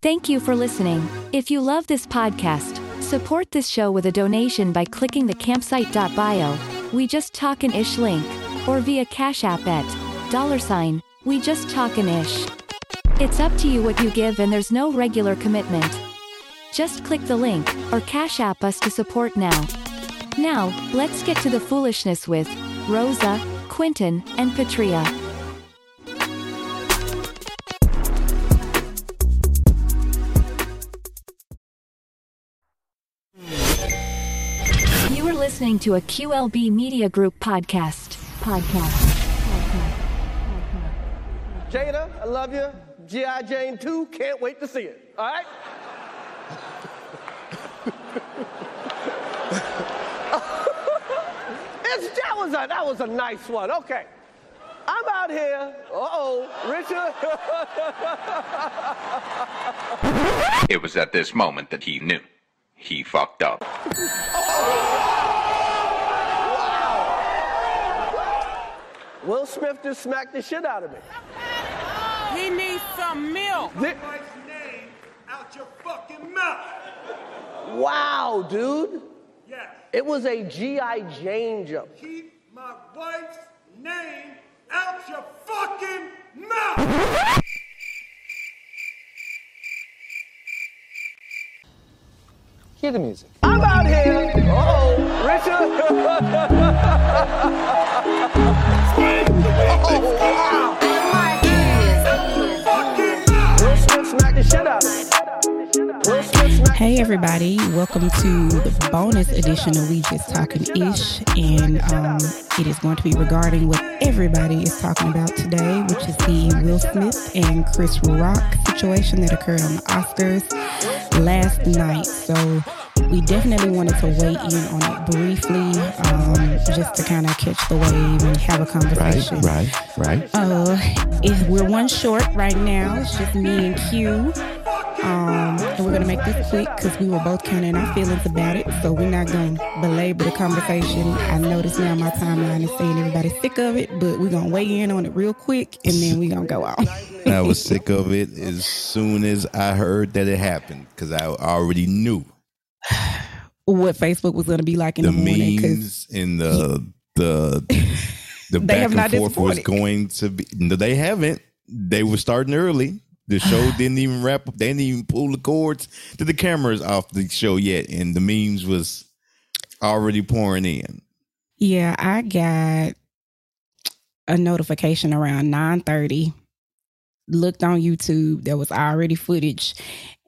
Thank you for listening. If you love this podcast, support this show with a donation by clicking the campsite.bio. We just talkin' ish link, or via Cash App at dollar sign. We just talkin' ish. It's up to you what you give, and there's no regular commitment. Just click the link, or Cash App us to support now. Now, let's get to the foolishness with Rosa, Quentin, and Patria. Listening to a QLB Media Group podcast. Podcast. Jada, I love you. G.I. Jane 2, can't wait to see it. All right? It's, that, was a, that was a nice one. Okay. I'm out here. Uh-oh, Richard. It was at this moment that he knew. He fucked up. Oh, Will Smith just smacked the shit out of me. He needs some milk. Thi- wife's name out your fucking mouth. wow, dude. Yes. It was a G.I. Jane joke. Keep my wife's name out your fucking mouth. Hear the music. I'm out here. Uh-oh, Richard. Hey everybody, welcome to the bonus edition of We Just Talking Ish, and um, it is going to be regarding what everybody is talking about today, which is the Will Smith and Chris Rock situation that occurred on the Oscars last night. So we definitely wanted to weigh in on it briefly, um, just to kind of catch the wave and have a conversation. right, right. Uh, if we're one short right now, it's just me and Q. Um, we're gonna make this quick because we were both kind of in our feelings about it, so we're not gonna belabor the conversation. I notice now my timeline is saying everybody's sick of it, but we're gonna weigh in on it real quick and then we're gonna go on. I was sick of it as soon as I heard that it happened because I already knew what Facebook was gonna be like in the the, morning because memes and the the the back and forth was going to be. No, they haven't. They were starting early. The show didn't even wrap up. They didn't even pull the cords to the cameras off the show yet, and the memes was already pouring in. yeah, I got a notification around nine thirty. Looked on YouTube, there was already footage,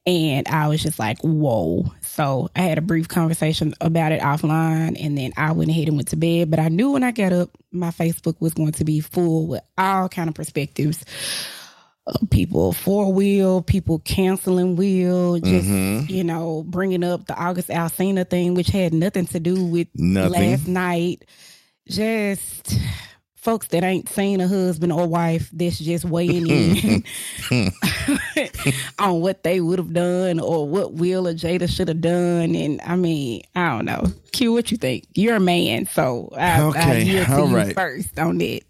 and I was just like, "Whoa!" So I had a brief conversation about it offline, and then I went ahead and went to bed. But I knew when I got up, my Facebook was going to be full with all kind of perspectives. People four wheel, people canceling Will, just Mhm. you know bringing up the August Alsina thing, which had nothing to do with Nothing. last night. Just folks that ain't seen a husband or wife that's just weighing in on what they would have done or what Will or Jada should have done. And I mean, I don't know. Q, what you think? You're a man, so I, I Okay, yield to all you right. first on that.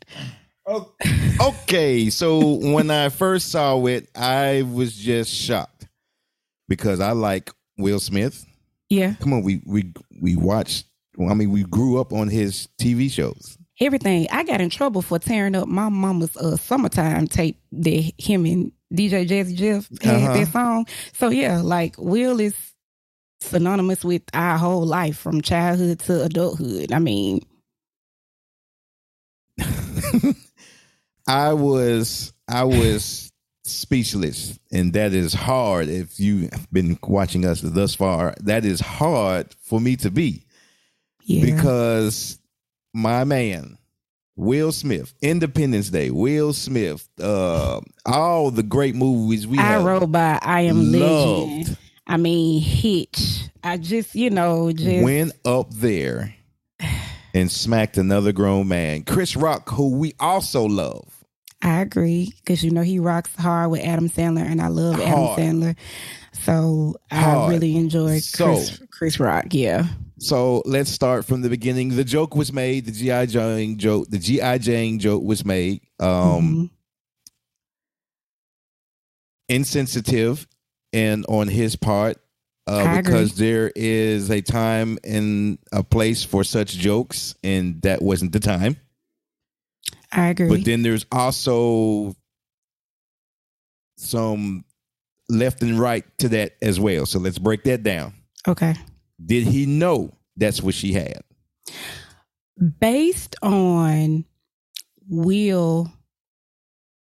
Okay, so when I first saw it, I was just shocked because I like Will Smith. Yeah, Come on, we we we watched. Well, I mean, we grew up on his TV shows. everything. I got in trouble for tearing up my mama's uh, summertime tape that him and DJ Jazzy Jeff had Uh-huh. that song. So yeah, like Will is synonymous with our whole life from childhood to adulthood. I mean, I was I was speechless, and that is hard. If you've been watching us thus far, that is hard for me to be yeah. because my man. Will Smith, Independence Day, Will Smith, uh, all the great movies we I by I Am loved. Legend. I mean, Hitch. I just, you know, just went up there and smacked another grown man, Chris Rock, who we also love. I agree because you know he rocks hard with Adam Sandler, and I love Hard. Adam Sandler. So I really enjoy So- Chris, Chris Rock. Yeah, So let's start from the beginning. The joke was made. The GI Jane joke. The GI Jane joke was made. Um, Mhm. Insensitive, and on his part uh, I agree. because there is a time and a place for such jokes, and that wasn't the time. I agree. But then there's also some left and right to that as well. So let's break that down. okay. Did he know that's what she had? Based on Will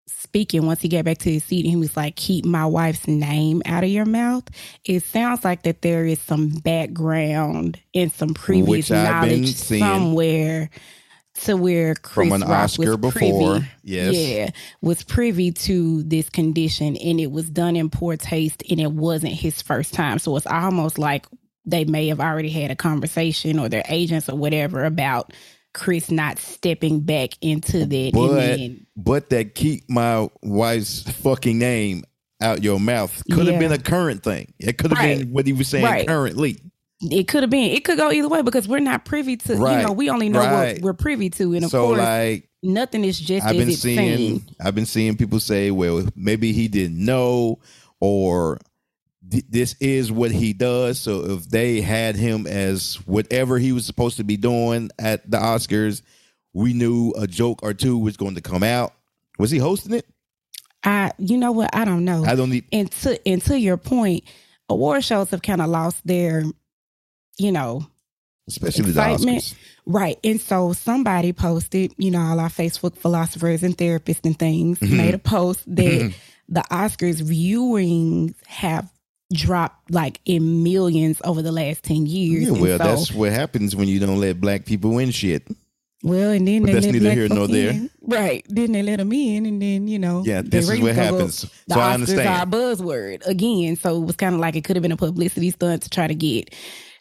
speaking once he got back to his seat and he was like, keep my wife's name out of your mouth. It sounds like that there is some background and some previous knowledge somewhere to where Chris From an Rock Oscar was before, privy, yes. yeah, was privy to this condition, and it was done in poor taste, and it wasn't his first time. So it's almost like they may have already had a conversation or their agents or whatever about Chris not stepping back into that. But and then, but that keep my wife's fucking name out your mouth could have Yeah. been a current thing. It could have Right. been what he was saying Right. currently. It could have been. It could go either way because we're not privy to. You know, we only know Right. what we're privy to, and of so course, like nothing is just I've as been seeing seen. I've been seeing people say, well, maybe he didn't know or this is what he does. So if they had him as whatever he was supposed to be doing at the Oscars, we knew a joke or two was going to come out. Was he hosting it? I, you know what? I don't know. I don't need and to and to your point, award shows have kind of lost their, you know, especially the. Oscars. Right. And so somebody posted, you know, all our Facebook philosophers and therapists and things Mhm. made a post that the Oscars viewings have dropped like in millions over the last 10 years. Yeah, And well, so- that's what happens when you don't let black people win shit. well, and then but they that's let neither here nor there. in. Right. Then they let them in, and then you know, Yeah, this is what go up. happens. The So I Oscars understand. are a buzzword again, so it was kind of like it could have been a publicity stunt to try to get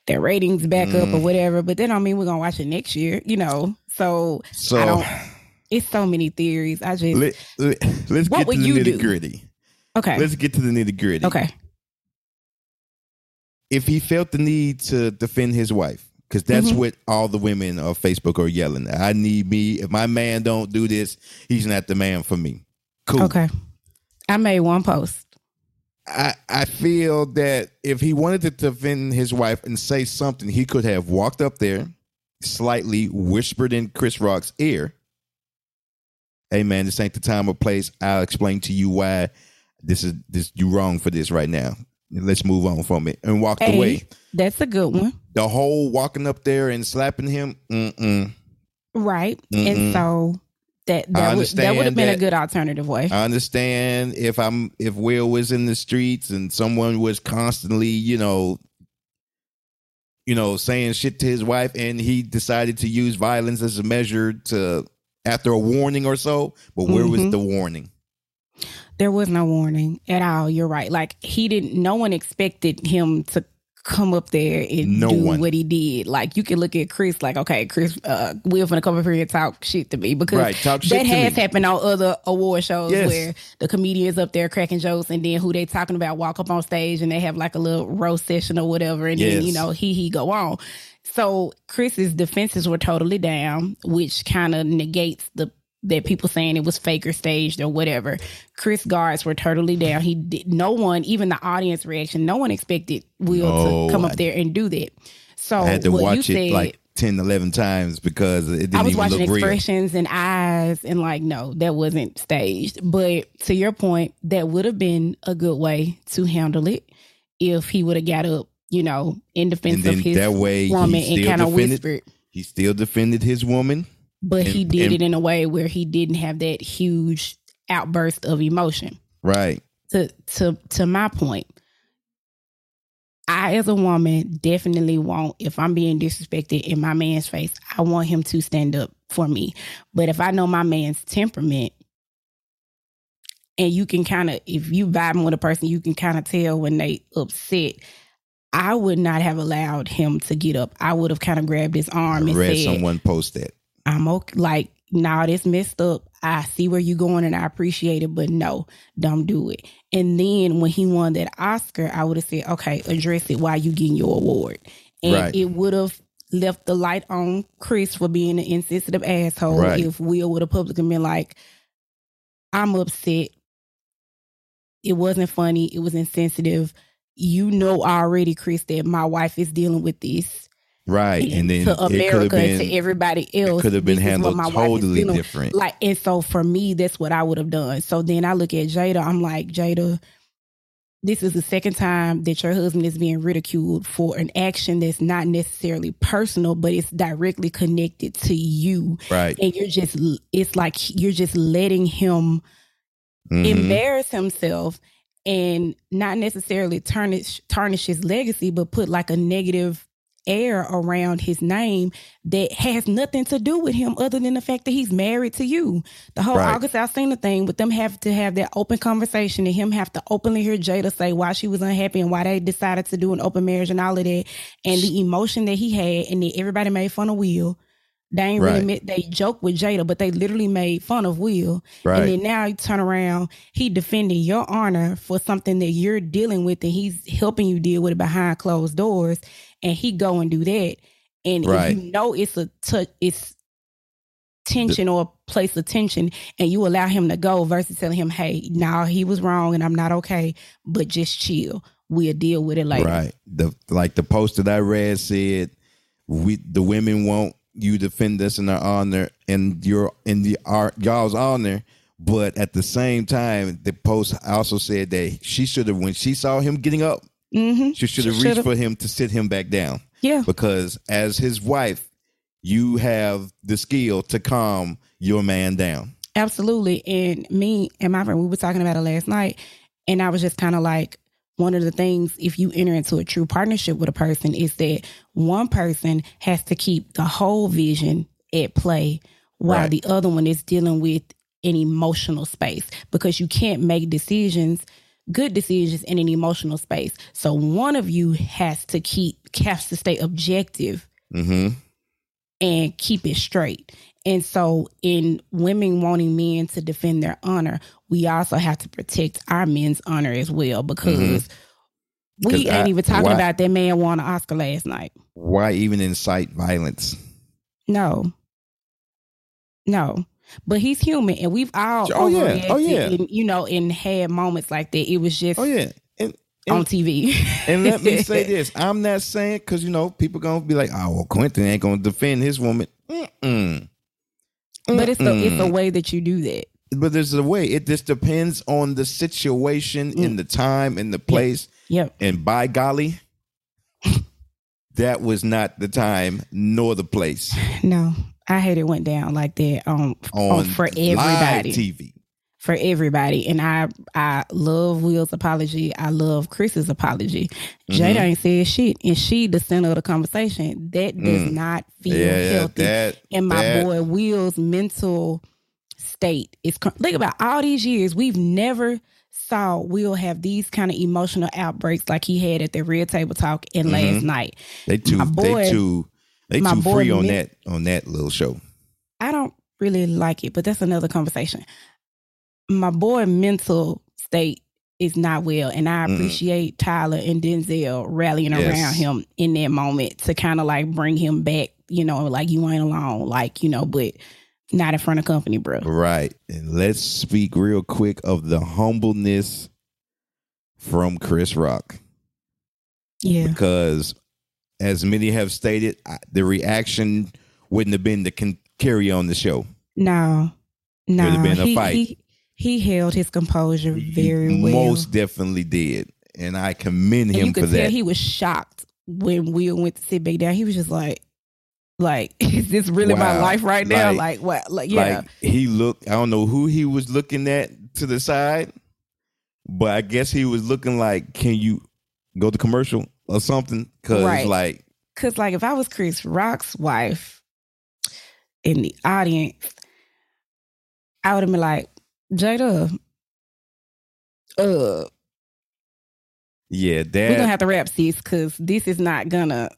their ratings back up Mm. or whatever. But then I mean, we're gonna watch it next year, you know. So So I don't. It's so many theories. I just let, us get to the do? nitty gritty. okay, Let's get to the nitty gritty. okay, If he felt the need to defend his wife, because that's Mhm. what all the women on Facebook are yelling. I need me. If my man don't do this, he's not the man for me. Cool. okay. I made one post. I, I feel that if he wanted to defend his wife and say something, he could have walked up there, slightly whispered in Chris Rock's ear, "Hey man, this ain't the time or place. I'll explain to you why this is this you wrong for this right now. Let's move on from it." And walked Hey, away. that's a good one, The whole walking up there and slapping him, mm-mm. right? Mm-mm. And so that that would that would have been a good alternative way. I understand if I'm if Will was in the streets and someone was constantly, you know, you know, saying shit to his wife and he decided to use violence as a measure to after a warning or so, but where was Mhm. the warning? There was no warning at all. You're right. Like he didn't. No one expected him to come up there and No do one. what he did. Like you can look at Chris. Like okay, Chris, uh, we're gonna come up here and talk shit to me because Right, that has me. happened on other award shows Yes. where the comedians up there cracking jokes and then who they talking about walk up on stage and they have like a little roast session or whatever and then you know he he go on. So Chris's defenses were totally down, which kind of negates the that people saying it was fake or staged or whatever. Chris guards were totally down. He did no one, even the audience reaction, no one expected Will to come up there and do that. So I had to watch it said, like 10, 11 times because it didn't I was even watching look real. expressions and eyes and like, no, that wasn't staged. But to your point, that would have been a good way to handle it if he would have got up, you know, in defense of his that way woman and kind of whispered. He still defended his woman. But he did and- it in a way where he didn't have that huge outburst of emotion. Right. To to to my point, I as a woman definitely want if I'm being disrespected in my man's face, I want him to stand up for me. But if I know my man's temperament, and you can kind of if you vibing with a person, you can kind of tell when they upset. I would not have allowed him to get up. I would have kind of grabbed his I arm and read said, someone post that. I'm okay. Like, nah, this messed up. I see where you're going and I appreciate it, but no, don't do it. And then when he won that Oscar, I would have said, okay, address it while you getting your award. And Right. it would have left the light on Chris for being an insensitive asshole Right. if Will would have publicly been like, I'm upset. it wasn't funny. It was insensitive. You know already, Chris, that my wife is dealing with this. Right. And then to it could have America been and to everybody else. could have been this is what handled my wife is totally different. Like, and so for me, that's what I would have done. So then I look at Jada. I'm like, Jada, this is the second time that your husband is being ridiculed for an action that's not necessarily personal, but it's directly connected to you. Right. And you're just, it's like you're just letting him Mhm. embarrass himself and not necessarily tarnish tarnish his legacy, but put like a negative air around his name that has nothing to do with him other than the fact that he's married to you. The whole Right. August Alsina thing with them have to have that open conversation and him have to openly hear Jada say why she was unhappy and why they decided to do an open marriage and all of that and the emotion that he had and then everybody made fun of Will. They ain't really met, they joke with Jada, but they literally made fun of Will. Right. And then now you turn around, he defending your honor for something that you're dealing with and he's helping you deal with it behind closed doors. And he go and do that. And Right. if you know it's a touch it's tension or a place of tension and you allow him to go versus telling him, Hey, nah, he was wrong and I'm not okay, but just chill. We'll deal with it later. Right. The like the post that I read said, "We the women want you defend us in our honor and your in the our y'all's honor." But at the same time, the post also said that she should have when she saw him getting up, Mm-hmm. she should have reached should've- for him to sit him back down. Yeah. Because as his wife, you have the skill to calm your man down. Absolutely. And me and my friend, we were talking about it last night. And I was just kind of like, one of the things, if you enter into a true partnership with a person, is that one person has to keep the whole vision at play while Right. the other one is dealing with an emotional space because you can't make decisions, good decisions, in an emotional space. So one of you has to keep, has to stay objective Mm-hmm. and keep it straight. And so, in women wanting men to defend their honor, we also have to protect our men's honor as well because Mhm. we ain't I- even talking why- about that man won an Oscar last night. Why even incite violence? No, no. But he's human, and we've all Oh, yeah. Oh, yeah. and, you know, and had moments like that. It was just Oh yeah. And, on TV. and let me say this: I'm not saying because you know people gonna be like, "Oh, well, Quentin ain't gonna defend his woman." Mm-mm. but it's the it's Mm-mm. way that you do that. But there's a way. It just depends on the situation, Mm. in the time, in the place. Yep. And by golly, that was not the time nor the place No, I hate it went down like that um, on on for live everybody. TV. for everybody. And I I love Will's apology. I love Chris's apology. Jada Mhm. ain't said shit, and she the center of the conversation. That does Mm. not feel Yeah, healthy. that and my that- boy Will's mental state is. Think about all these years we've never saw Will have these kind of emotional outbreaks like he had at the Red Table Talk and last Mhm. night. They too. Boy- they too. They too free on that on that little show. I don't really like it, but that's another conversation. My boy mental state is not well, and I appreciate Tyler and Denzel rallying Yes. around him in that moment to kind of like bring him back, you know, like you ain't alone, like, you know, but not in front of company, bro. Right. And let's speak real quick of the humbleness from Chris Rock. Yeah. Because as many have stated, the reaction wouldn't have been to carry on the show. No. No. Would have been a he, fight. He, he held his composure very He well. Most definitely did. And I commend and him you for tell that. he was shocked when Will went to sit back down. He was just like, like, is this really my life right now? Like- Like, what? Like, yeah. Like he looked, I don't know who he was looking at to the side, but I guess he was looking like, can you go to commercial or something? Because Right. like, Cause like if I was Chris Rock's wife in the audience, I would have been like, Jada, uh, yeah, we're gonna have to wrap this because this is not gonna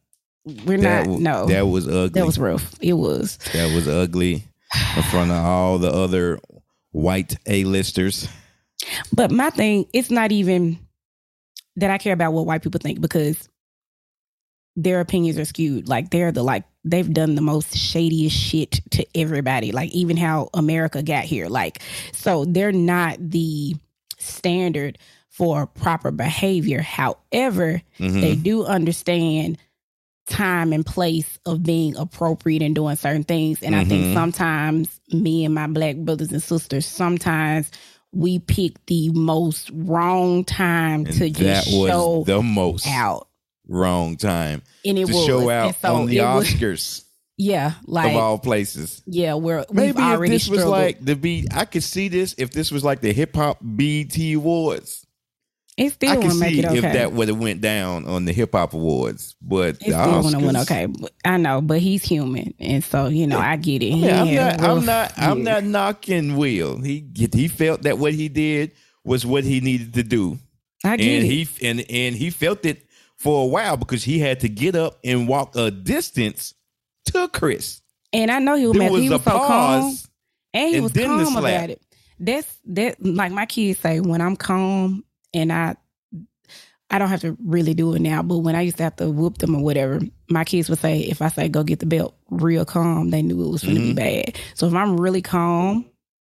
we're that, not no. that was ugly. that was rough. It was. That was ugly in front of all the other white A-listers. But my thing, it's not even that I care about what white people think because their opinions are skewed. Like they're the like they've done the most shadiest shit to everybody. Like even how America got here. Like so they're not the standard for proper behavior. However, Mhm. they do understand time and place of being appropriate and doing certain things. And I think Mhm. sometimes me and my black brothers and sisters, sometimes we pick the most wrong time And to that just show the most out. wrong time And it to was. show out so on the it was- Oscars yeah, like of all places. yeah, we're we've Maybe if already this was like the B, I could see this if this was like the hip hop BET Awards. It I still could won't make see it okay. if that would have went down on the hip hop awards, but It the still have went okay. I know, but he's human, and so you know, I get it. Yeah, I'm not. I'm not. I'm not knocking Will. He he felt that what he did was what he needed to do, I get and it. he and and he felt it for a while because he had to get up and walk a distance to Chris. and I know he was There mad. was He a was so calm, and he and was calm about it. That's that. Like my kids say, when I'm calm and I. I don't have to really do it now, but when I used to have to whoop them or whatever, my kids would say, if I say go get the belt real calm, they knew it was going to Mhm. be bad. So if I'm really calm,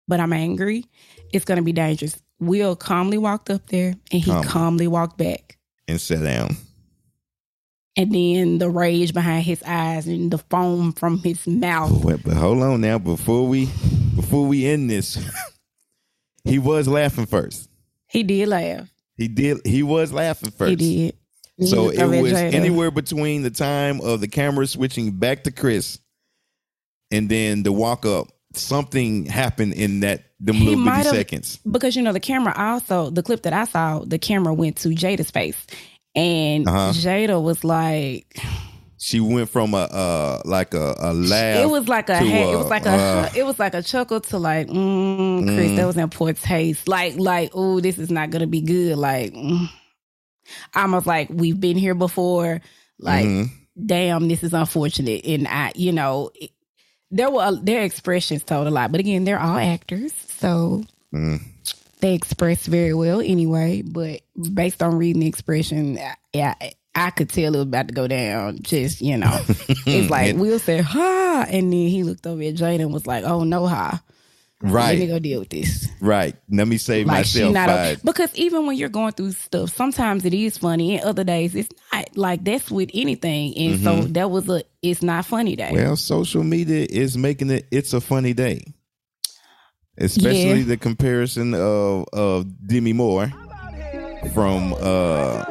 but I'm angry, it's going to be dangerous. Will calmly walked up there and he Calm. calmly walked back. and sat down. and then the rage behind his eyes and the foam from his mouth. Wait, but hold on now. Before we before we end this, he was laughing first. He did laugh. He did. He was laughing first. He did. He So it was anywhere between the time of the camera switching back to Chris and then the walk up. Something happened in that them He little bitty seconds. because you know the camera also the clip that I saw the camera went to Jada's face and Uh-huh. Jada was like She went from a uh like a, a laugh. it was like a ha- it uh, was like a uh, it was like a chuckle to like mm, Chris Mm. that was in poor taste like like oh this is not gonna be good like mm. almost like we've been here before like mhm. damn, this is unfortunate. And I, you know, it- there were their expressions told a lot. But again, they're all actors, so Mm. they express very well anyway. But based on reading the expression, yeah, I could tell it was about to go down. Just you know, it's like And- Will said ha, and then he looked over at Jada and was like, "Oh no, ha." Right. Let me right, go deal with this. right. Let me save Like she myself not five. because even when you're going through stuff, sometimes it is funny, and other days it's not. Like that's with anything, and so that was a it's not funny day. Mm-hmm. Well, social media is making it. It's a funny day, especially Yeah. the comparison of of Demi Moore from uh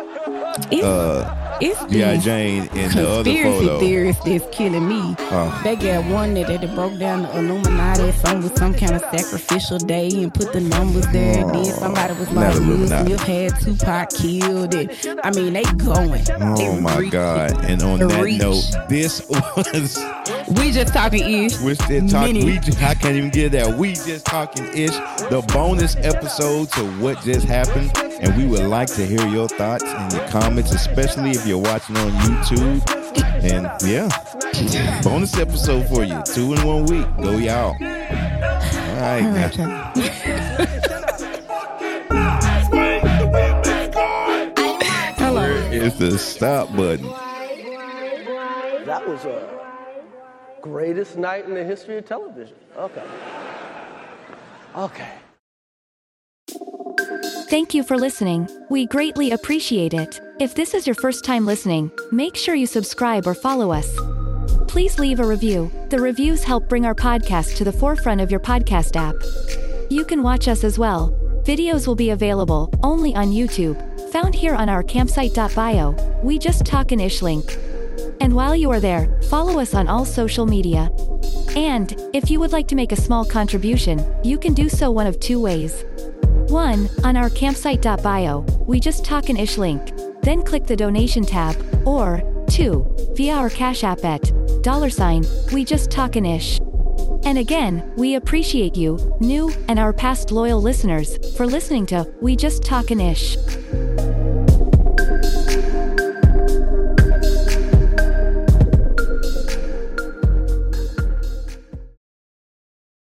it's uh it's G.I. Jane in the other conspiracy photo. theorists that's killing me. Oh. They got one that they broke down the Illuminati, some with some kind of sacrificial day and put the numbers there. And then somebody was Oh, like, Will. Smith had Tupac killed. And, I mean, they going. Oh They my reaching. God! And on that Reach. note, this was We just talking ish. we're still talking. We just, I can't even get that. We just talking ish. The bonus episode to what just happened, and we would like to hear your thoughts and your comments, especially if you're watching on YouTube. And yeah, bonus episode for you. Two in one week. Go y'all. All right. All now. Hello. Where is the stop button? That was a greatest night in the history of television. Okay. Okay. Thank you for listening. We greatly appreciate it. If this is your first time listening, make sure you subscribe or follow us. Please leave a review. The reviews help bring our podcast to the forefront of your podcast app. You can watch us as well. Videos will be available only on YouTube, found here on our campsite.bio. We just talkin' ish link. And while you are there, follow us on all social media. And, if you would like to make a small contribution, you can do so one of two ways. One, on our campsite.bio, we just talkin' ish link. Then click the donation tab. Or, two, via our Cash App at dollar sign, we just talkin' ish. And again, we appreciate you, new and our past loyal listeners, for listening to We Just Talkin' Ish.